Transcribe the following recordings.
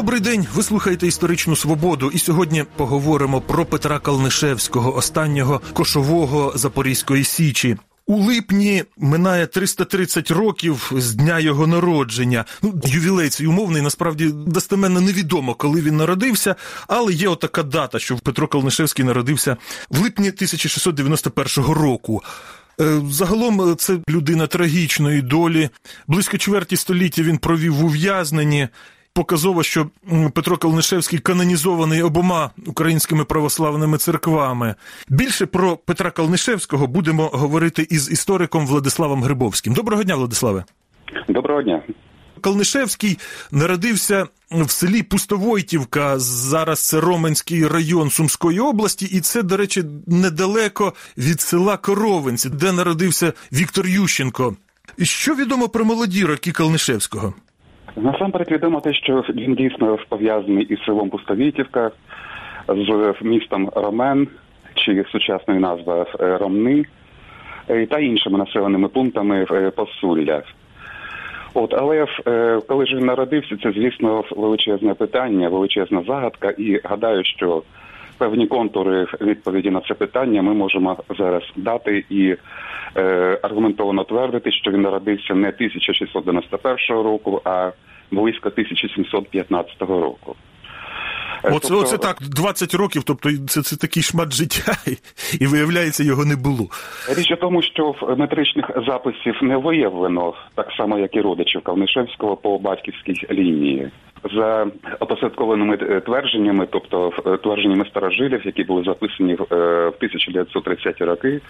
Добрий день. Ви слухаєте історичну свободу. І сьогодні поговоримо про Петра Калнишевського, останнього кошового Запорізької січі. У липні минає 330 років з дня його народження. Ну, ювілей цей умовний, насправді достеменно невідомо, коли він народився, але є отака дата, що Петро Калнишевський народився в липні 1691 року. Е, загалом це людина трагічної долі. Близько чверті століття він провів в ув'язненні. Показово, що Петро Калнишевський канонізований обома українськими православними церквами. Більше про Петра Калнишевського будемо говорити із істориком Владиславом Грибовським. Доброго дня, Владиславе. Доброго дня. Калнишевський народився в селі Пустовойтівка, зараз це Роменський район Сумської області, і це, до речі, недалеко від села Коровинці, де народився Віктор Ющенко. Що відомо про молоді роки Калнишевського? Насамперед відомо те, що він дійсно пов'язаний із селом Пустовітівка, з містом Ромен, чи сучасною назва Ромни, та іншими населеними пунктами Посулля. От, але коли ж він народився, це звісно величезне питання, величезна загадка, і гадаю, що певні контури відповіді на це питання ми можемо зараз дати і е, аргументовано твердити, що він народився не 1691 року, а близько 1715 року. Оце, тобто... оце так 20 років, тобто це це такий шмат життя, і виявляється, його не було. Річ у тому, що в метричних записів не виявлено так само, як і родичів Калнишевського по батьківській лінії. За опосередкованими твердженнями, тобто твердженнями старожилів, які були записані в 1930-ті роки,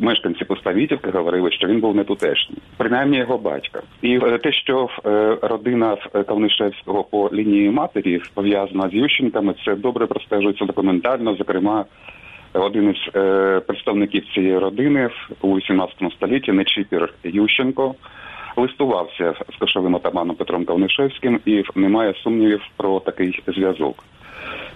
мешканці Поставітівки говорили, що він був не тутешній, принаймні його батька. І те, що родина Калнишевського по лінії матері пов'язана з Ющенками, це добре простежується документально, зокрема. Один із е, представників цієї родини у 18 столітті Нечіпір Ющенко листувався з кошовим атаманом Петром Кавнишевським, і немає сумнівів про такий зв'язок.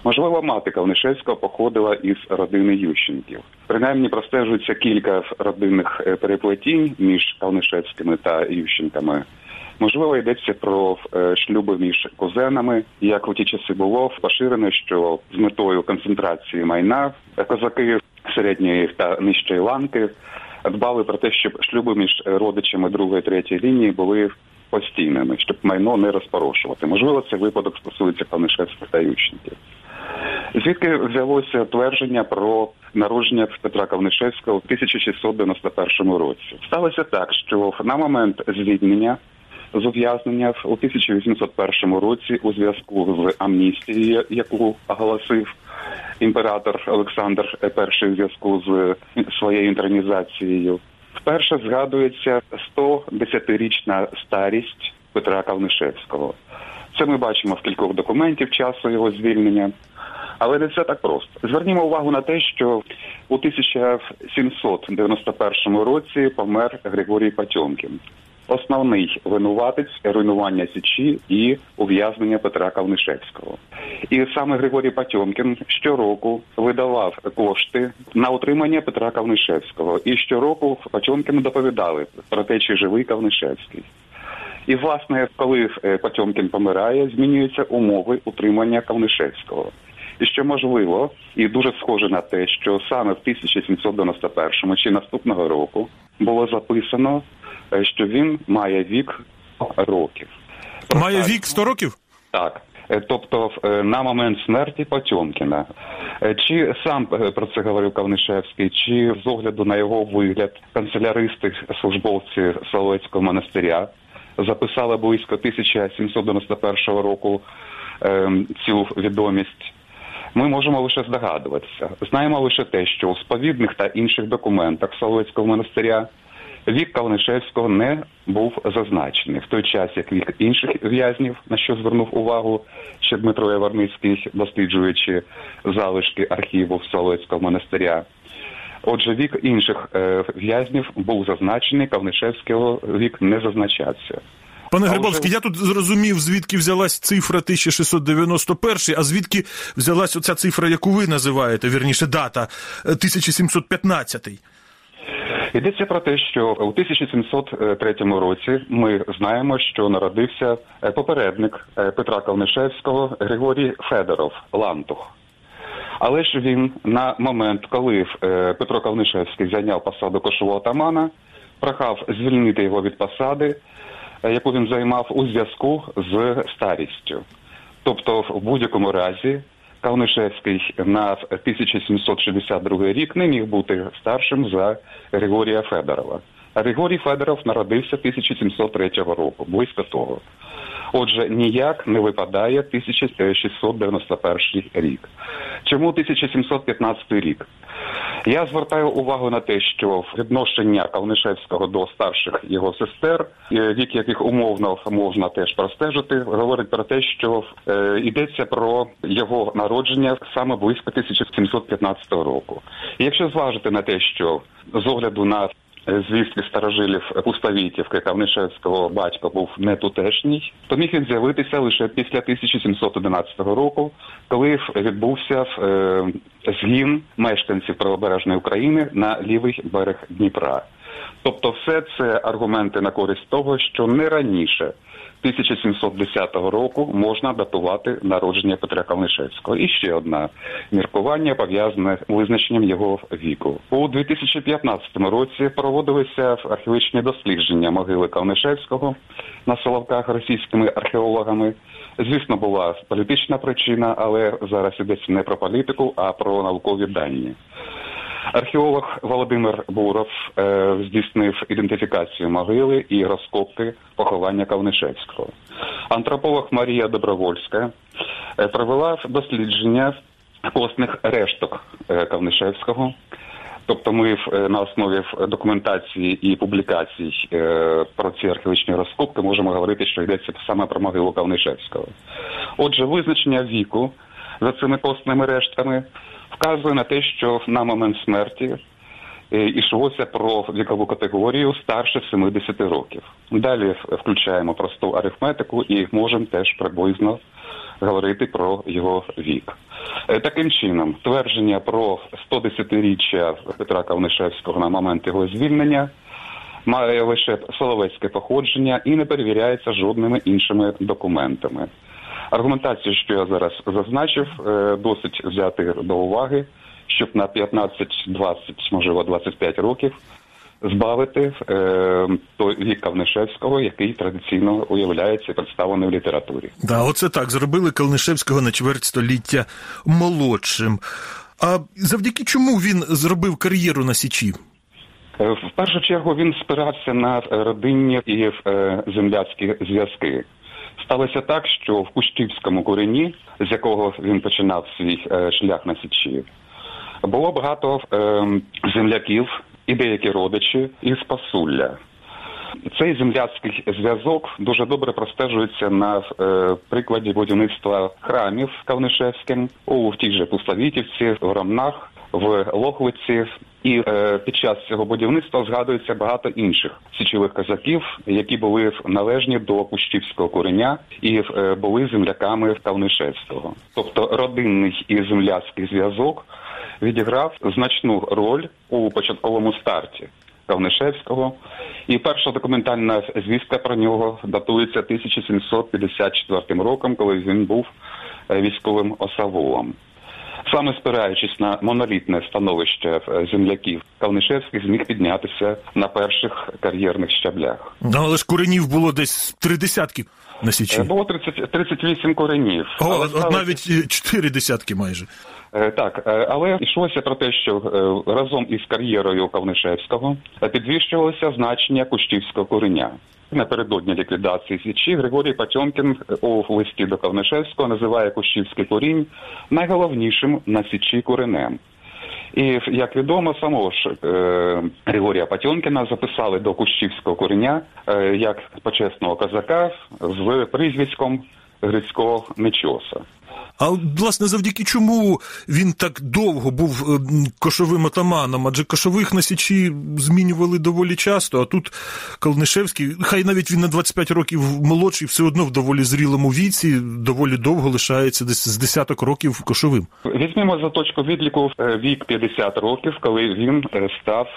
Можливо, мати Кавнишевського походила із родини Ющенків. Принаймні простежується кілька родинних переплетінь між Кавнишевськими та Ющенками. Можливо, йдеться про шлюби між кузенами. Як у ті часи було поширено, що з метою концентрації майна козаки середньої та нижчої ланки дбали про те, щоб шлюби між родичами другої третьої лінії були постійними, щоб майно не розпорошувати. Можливо, цей випадок стосується Панишевських та Ющенків. Звідки взялося твердження про народження Петра Кавнишевського в 1691 році? Сталося так, що на момент звільнення з ув'язнення у 1801 році у зв'язку з амністією, яку оголосив імператор Олександр І в зв'язку з своєю інтернізацією, вперше згадується 110-річна старість Петра Кавнишевського. Це ми бачимо в кількох документів часу його звільнення. Але не все так просто. Звернімо увагу на те, що у 1791 році помер Григорій Патьомкін основний винуватець руйнування січі і ув'язнення Петра Кавнишевського. І саме Григорій Патьомкін щороку видавав кошти на утримання Петра Кавнишевського. І щороку Патьомкіну доповідали про те, чи живий Кавнишевський. І, власне, коли Патьомкін помирає, змінюються умови утримання Кавнишевського. І що можливо, і дуже схоже на те, що саме в 1791 чи наступного року було записано що він має вік років. Має вік 100 років? Так. Тобто на момент смерті Потьомкіна. Чи сам про це говорив Кавнишевський, чи з огляду на його вигляд канцеляристи службовці Соловецького монастиря записали близько 1791 року цю відомість? Ми можемо лише здогадуватися. Знаємо лише те, що у сповідних та інших документах Соловецького монастиря Вік Калнишевського не був зазначений в той час, як вік інших в'язнів, на що звернув увагу ще Дмитро Яворницький, досліджуючи залишки архіву Соловецького монастиря. Отже, вік інших е, в'язнів був зазначений, Кавнишевського вік не зазначався. Пане Грибовський, я тут зрозумів, звідки взялась цифра 1691, а звідки взялась оця цифра, яку ви називаєте, вірніше дата 1715. Йдеться про те, що у 1703 році ми знаємо, що народився попередник Петра Калнишевського Григорій Федоров Лантух. Але ж він на момент, коли Петро Калнишевський зайняв посаду кошового отамана, прохав звільнити його від посади, яку він займав у зв'язку з старістю. Тобто, в будь-якому разі, Калнишевський на 1762 рік не міг бути старшим за Григорія Федорова. Григорій Федоров народився 1703 року, близько того. Отже, ніяк не випадає 1691 рік. Чому 1715 рік? Я звертаю увагу на те, що відношення Калнишевського до старших його сестер, вік яких умовно можна теж простежити, говорить про те, що е, йдеться про його народження саме близько 1715 року. І Якщо зважити на те, що з огляду на звістки старожилів Пуставітівки Кавнишевського батько був не тутешній, то міг він з'явитися лише після 1711 року, коли відбувся е, згін мешканців правобережної України на лівий берег Дніпра. Тобто, все це аргументи на користь того, що не раніше 1710 року можна датувати народження Петра Калнишевського. І ще одне міркування пов'язане з визначенням його віку. У 2015 році проводилися археологічні дослідження могили Калнишевського на Соловках російськими археологами. Звісно, була політична причина, але зараз йдеться не про політику, а про наукові дані. Археолог Володимир Буров е, здійснив ідентифікацію могили і розкопки поховання Кавнишевського. Антрополог Марія Добровольська е, провела дослідження костних решток е, Кавнишевського. Тобто ми е, на основі документації і публікацій про ці археологічні розкопки можемо говорити, що йдеться саме про могилу Кавнишевського. Отже, визначення віку за цими костними рештками вказує на те, що на момент смерті йшлося про вікову категорію старше 70 років. Далі включаємо просту арифметику і можемо теж приблизно говорити про його вік. Е, таким чином, твердження про 110-річчя Петра Кавнишевського на момент його звільнення має лише соловецьке походження і не перевіряється жодними іншими документами. Аргументацію, що я зараз зазначив, е, досить взяти до уваги, щоб на 15-20, можливо, 25 років збавити е, той вік Кавнишевського, який традиційно уявляється представлений в літературі. Да, оце так зробили Калнишевського на чверть століття молодшим. А завдяки чому він зробив кар'єру на Січі? Е, в першу чергу він спирався на родинні і земляцькі зв'язки. Сталося так, що в Кущівському корені, з якого він починав свій е, шлях на Січі, було багато е, земляків і деякі родичі із Пасулля. Цей земляцький зв'язок дуже добре простежується на е, прикладі будівництва храмів Кавнишевським у тій же Пуславітівці, в Ромнах, в Лохвиці. І е, під час цього будівництва згадується багато інших січових козаків, які були належні до Пущівського кореня і е, були земляками Кавнишевського. Тобто родинний і земляцький зв'язок відіграв значну роль у початковому старті Кавнишевського. І перша документальна звістка про нього датується 1754 роком, коли він був е, військовим осавулом. Саме спираючись на монолітне становище е, земляків, Кавнишевський зміг піднятися на перших кар'єрних щаблях. Ну, але ж коренів було десь три десятки на січі. Е, було 30, 38 коренів. О, але навіть чотири десятки майже. Е, так, е, але йшлося про те, що е, разом із кар'єрою Кавнишевського підвищувалося значення Кущівського кореня. Напередодні ліквідації Січі Григорій Патьомкін у листі до Кавнишевського називає Кущівський корінь найголовнішим на Січі коренем. І як відомо, самого ж е, Григорія Патьонкіна записали до Кущівського кореня е, як почесного козака з прізвиськом Грицького Нечоса. А власне, завдяки чому він так довго був е, кошовим отаманом? Адже кошових на Січі змінювали доволі часто. А тут Калнишевський, хай навіть він на 25 років молодший, все одно в доволі зрілому віці, доволі довго лишається десь з десяток років кошовим. Візьмемо за точку відліку е, вік 50 років, коли він е, став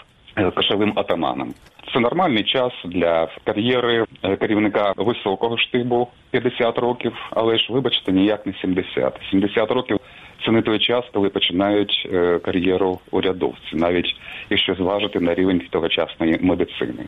кошовим атаманом. Це нормальний час для кар'єри керівника високого штибу 50 років, але ж вибачте, ніяк не 70. 70 років це не той час, коли починають е, кар'єру урядовці, навіть якщо зважити на рівень тогочасної медицини.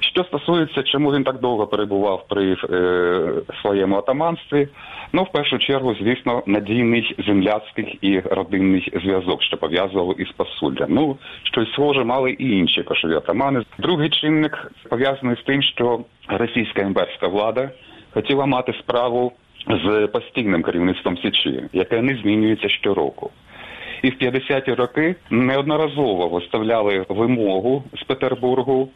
Що стосується, чому він так довго перебував при е, своєму атаманстві, ну в першу чергу, звісно, надійний земляцький і родинний зв'язок, що пов'язував із посулля. Ну щось схоже мали і інші кошові атамани. Другий чинник пов'язаний з тим, що російська імперська влада хотіла мати справу з постійним керівництвом Січі, яке не змінюється щороку. І в 50-ті роки неодноразово виставляли вимогу з Петербургу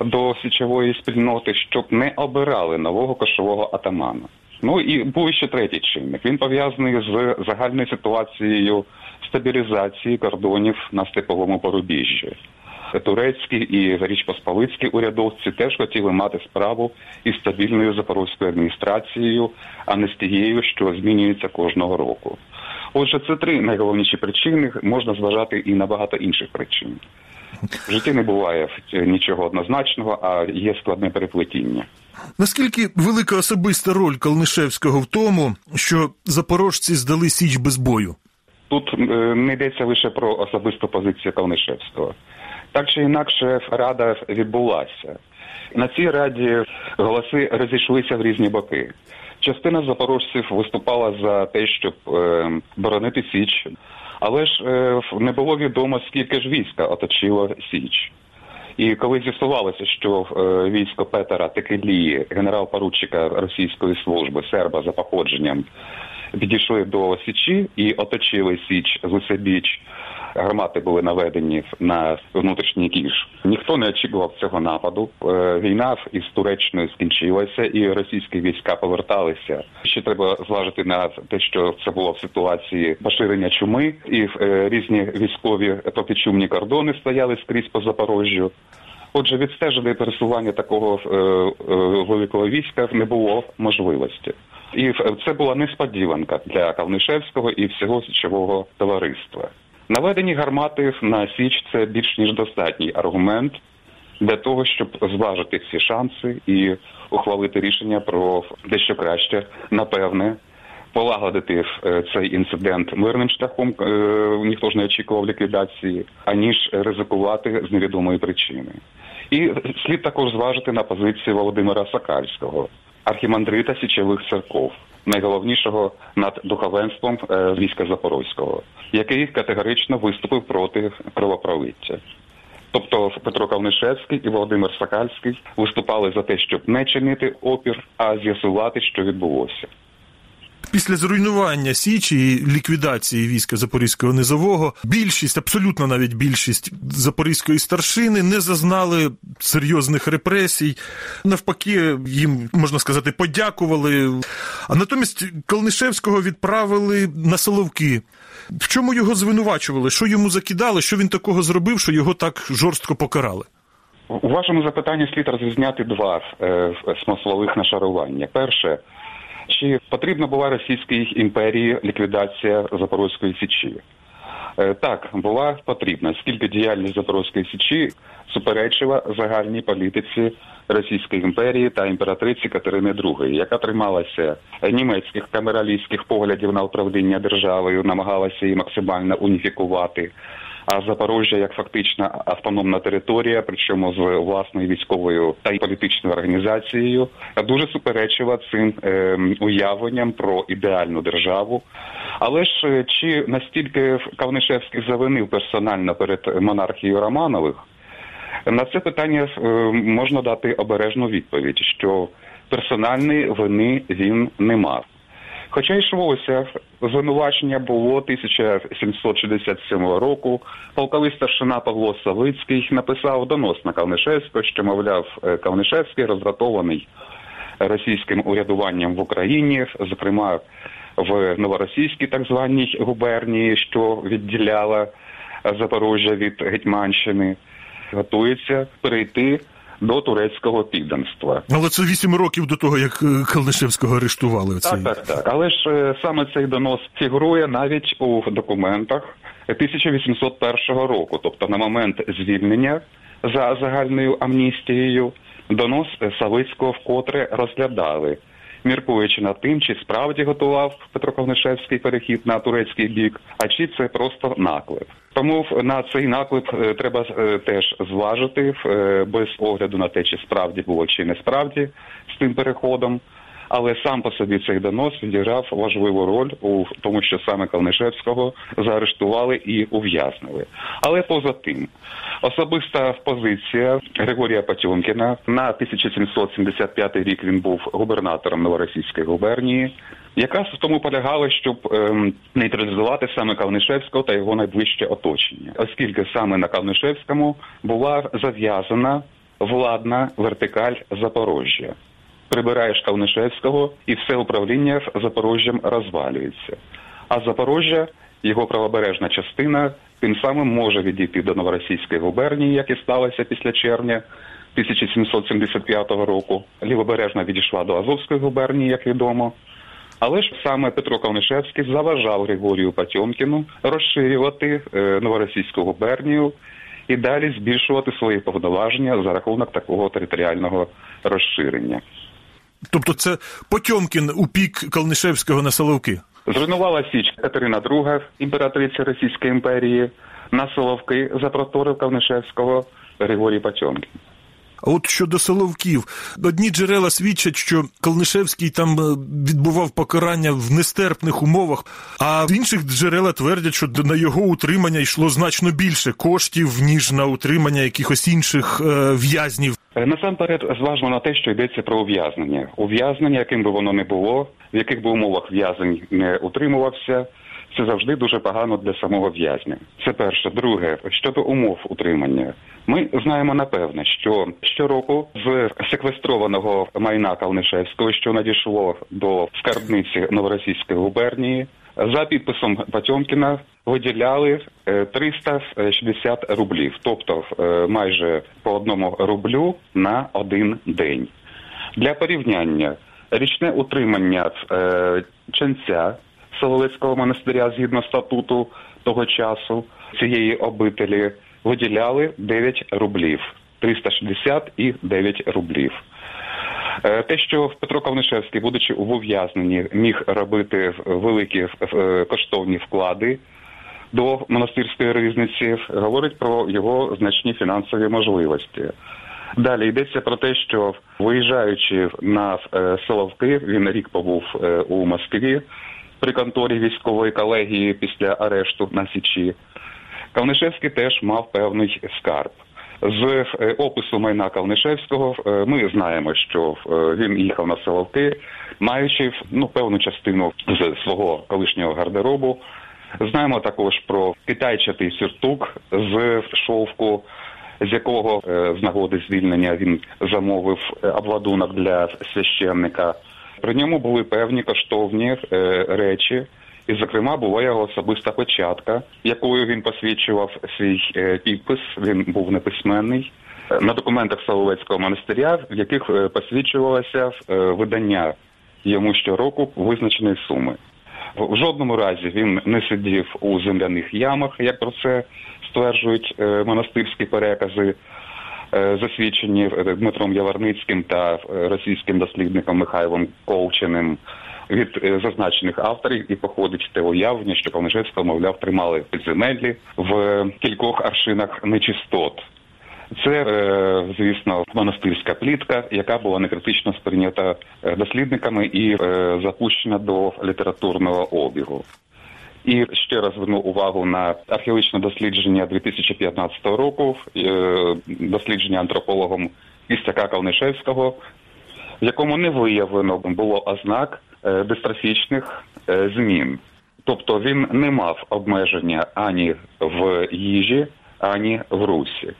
до січової спільноти, щоб не обирали нового кошового атамана. Ну і був ще третій чинник. Він пов'язаний з загальною ситуацією стабілізації кордонів на степовому порубіжжі турецькі і річпосполицькі урядовці теж хотіли мати справу із стабільною запорозькою адміністрацією, а не з тією, що змінюється кожного року. Отже, це три найголовніші причини. Можна зважати і на багато інших причин. В житті не буває нічого однозначного, а є складне переплетіння. Наскільки велика особиста роль Калнишевського в тому, що запорожці здали січ без бою? Тут е, не йдеться лише про особисту позицію Калнишевського. Так чи інакше рада відбулася. На цій раді голоси розійшлися в різні боки. Частина запорожців виступала за те, щоб е, боронити Січ, але ж е, не було відомо, скільки ж війська оточило Січ. І коли з'ясувалося, що е, військо Петера Текелії, генерал-поручика російської служби серба за походженням, підійшли до Січі і оточили Січ з усебіч, гармати були наведені на внутрішній кіш. Ніхто не очікував цього нападу. Е, війна із Туреччиною скінчилася, і російські війська поверталися. Ще треба зважити на те, що це було в ситуації поширення чуми, і е, різні військові протичумні кордони стояли скрізь по Запорожжю. Отже, відстежити пересування такого е, великого війська не було можливості, і це була несподіванка для Кавнишевського і всього січового товариства. Наведені гармати на Січ це більш ніж достатній аргумент для того, щоб зважити всі шанси і ухвалити рішення про дещо краще, напевне, полагодити е, цей інцидент мирним шляхом. Е, ніхто ж не очікував ліквідації, аніж ризикувати з невідомої причини. І слід також зважити на позицію Володимира Сакальського, архімандрита січових церков найголовнішого над духовенством е, війська Запорозького, який категорично виступив проти кровопролиття. Тобто Петро Кавнишевський і Володимир Сакальський виступали за те, щоб не чинити опір, а з'ясувати, що відбулося. Після зруйнування Січі і ліквідації війська Запорізького низового більшість, абсолютно навіть більшість запорізької старшини не зазнали серйозних репресій. Навпаки, їм можна сказати, подякували. А натомість Калнишевського відправили на Соловки. В чому його звинувачували? Що йому закидали? Що він такого зробив, що його так жорстко покарали? У вашому запитанні слід розрізняти два е, смислових нашарування. Перше. Чи потрібна була Російській імперії ліквідація Запорозької січі? Е, так, була потрібна, скільки діяльність Запорозької січі суперечила загальній політиці Російської імперії та імператриці Катерини II, яка трималася німецьких камералістських поглядів на управління державою, намагалася її максимально уніфікувати. А Запорожжя як фактично автономна територія, причому з власною військовою та політичною організацією, дуже суперечила цим е, уявленням про ідеальну державу. Але ж е, чи настільки Кавнишевський завинив персонально перед монархією Романових? На це питання е, можна дати обережну відповідь, що персональної вини він не мав. Хоча йшлося, звинувачення було 1767 року. Полковий старшина Павло Савицький написав донос на Кавнишевського, що мовляв, е, Кавнишевський роздратований російським урядуванням в Україні, зокрема в новоросійській так званій губернії, що відділяла Запорожжя від Гетьманщини, готується перейти до турецького підданства. Але це вісім років до того, як е, Калнишевського арештували. Так, так, так. Але ж е, саме цей донос фігурує навіть у документах 1801 року, тобто на момент звільнення за загальною амністією, донос Савицького вкотре розглядали, міркуючи над тим, чи справді готував Петро Ковнишевський перехід на турецький бік, а чи це просто наклеп. Тому на цей наклеп е, треба е, теж зважити е, без огляду на те, чи справді було чи не справді з тим переходом. Але сам по собі цей донос відіграв важливу роль у тому, що саме Калнишевського заарештували і ув'язнили. Але поза тим, особиста позиція Григорія Патьомкіна на 1775 рік він був губернатором Новоросійської губернії. Якраз в тому полягала, щоб ем, нейтралізувати саме Калнишевського та його найближче оточення, оскільки саме на Калнишевському була зав'язана владна вертикаль Запорожжя прибираєш Калнишевського, і все управління Запорожжям розвалюється. А Запорожжя, його правобережна частина, тим самим може відійти до новоросійської губернії, як і сталося після червня 1775 року. Лівобережна відійшла до Азовської губернії, як відомо. Але ж саме Петро Калнишевський заважав Григорію Патьомкіну розширювати е, новоросійську губернію і далі збільшувати свої повноваження за рахунок такого територіального розширення. Тобто це Потьомкін у пік Калнишевського на Соловки? Зруйнувала Січ Катерина II, імператриця Російської імперії, на Соловки запроторив Калнишевського Григорій Потьомкін. А от щодо Соловків, одні джерела свідчать, що Калнишевський там е, відбував покарання в нестерпних умовах, а інших джерела твердять, що на його утримання йшло значно більше коштів, ніж на утримання якихось інших е, в'язнів. Е, насамперед зважно на те, що йдеться про ув'язнення. Ув'язнення, яким би воно не було, в яких би умовах в'язень не утримувався. Це завжди дуже погано для самого в'язня. Це перше. Друге, щодо умов утримання, ми знаємо напевне, що щороку з секвестрованого майна Калнишевського, що надійшло до скарбниці новоросійської губернії, за підписом Потьомкіна виділяли 360 е, рублів, тобто е, майже по одному рублю на один день. Для порівняння річне утримання е, ченця Соловецького монастиря згідно статуту того часу цієї обителі виділяли 9 рублів, 360 і 9 рублів. Е, те, що Петро Кавнишевський, будучи в ув'язненні, міг робити великі е, коштовні вклади до монастирської ризниці, говорить про його значні фінансові можливості. Далі йдеться про те, що виїжджаючи на е, Соловки, він рік побув у Москві при конторі військової колегії після арешту на Січі. Кавнишевський теж мав певний скарб. З е, опису майна Калнишевського е, ми знаємо, що е, він їхав на Соловки, маючи ну певну частину з свого колишнього гардеробу. Знаємо також про китайчатий сюртук з шовку, з якого з нагоди звільнення він замовив обладунок для священника. При ньому були певні коштовні речі. І, зокрема, була його особиста печатка, якою він посвідчував свій е, підпис. Він був неписьменний е, на документах Соловецького монастиря, в яких е, посвідчувалося видання йому щороку визначеної суми. В жодному разі він не сидів у земляних ямах, як про це стверджують монастирські перекази, засвідчені Дмитром Яворницьким та російським дослідником Михайлом Ковченим від е, зазначених авторів і походить те уявлення, що Павнишевського, мовляв, тримали підземеллі в кількох аршинах нечистот. Це, е, звісно, монастирська плітка, яка була некритично сприйнята е, дослідниками і запущена до літературного обігу. І ще раз зверну увагу на археологічне дослідження 2015 року, дослідження антропологом Істяка Калнишевського, в якому не виявлено було ознак Е, дистрофічних е, змін. Тобто він не мав обмеження ані в їжі, ані в русі.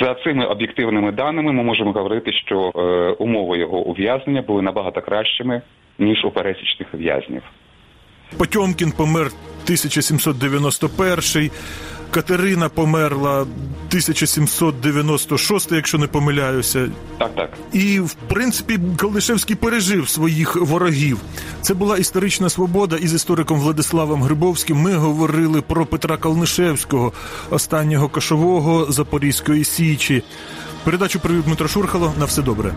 За цими об'єктивними даними ми можемо говорити, що е, умови його ув'язнення були набагато кращими ніж у пересічних в'язнів. Потьомкін помер 1791 Катерина померла 1796, якщо не помиляюся. Так, так. І в принципі Калнишевський пережив своїх ворогів. Це була історична свобода. І з істориком Владиславом Грибовським ми говорили про Петра Калнишевського, останнього кошового Запорізької Січі. Передачу привів Дмитро Шурхало. На все добре.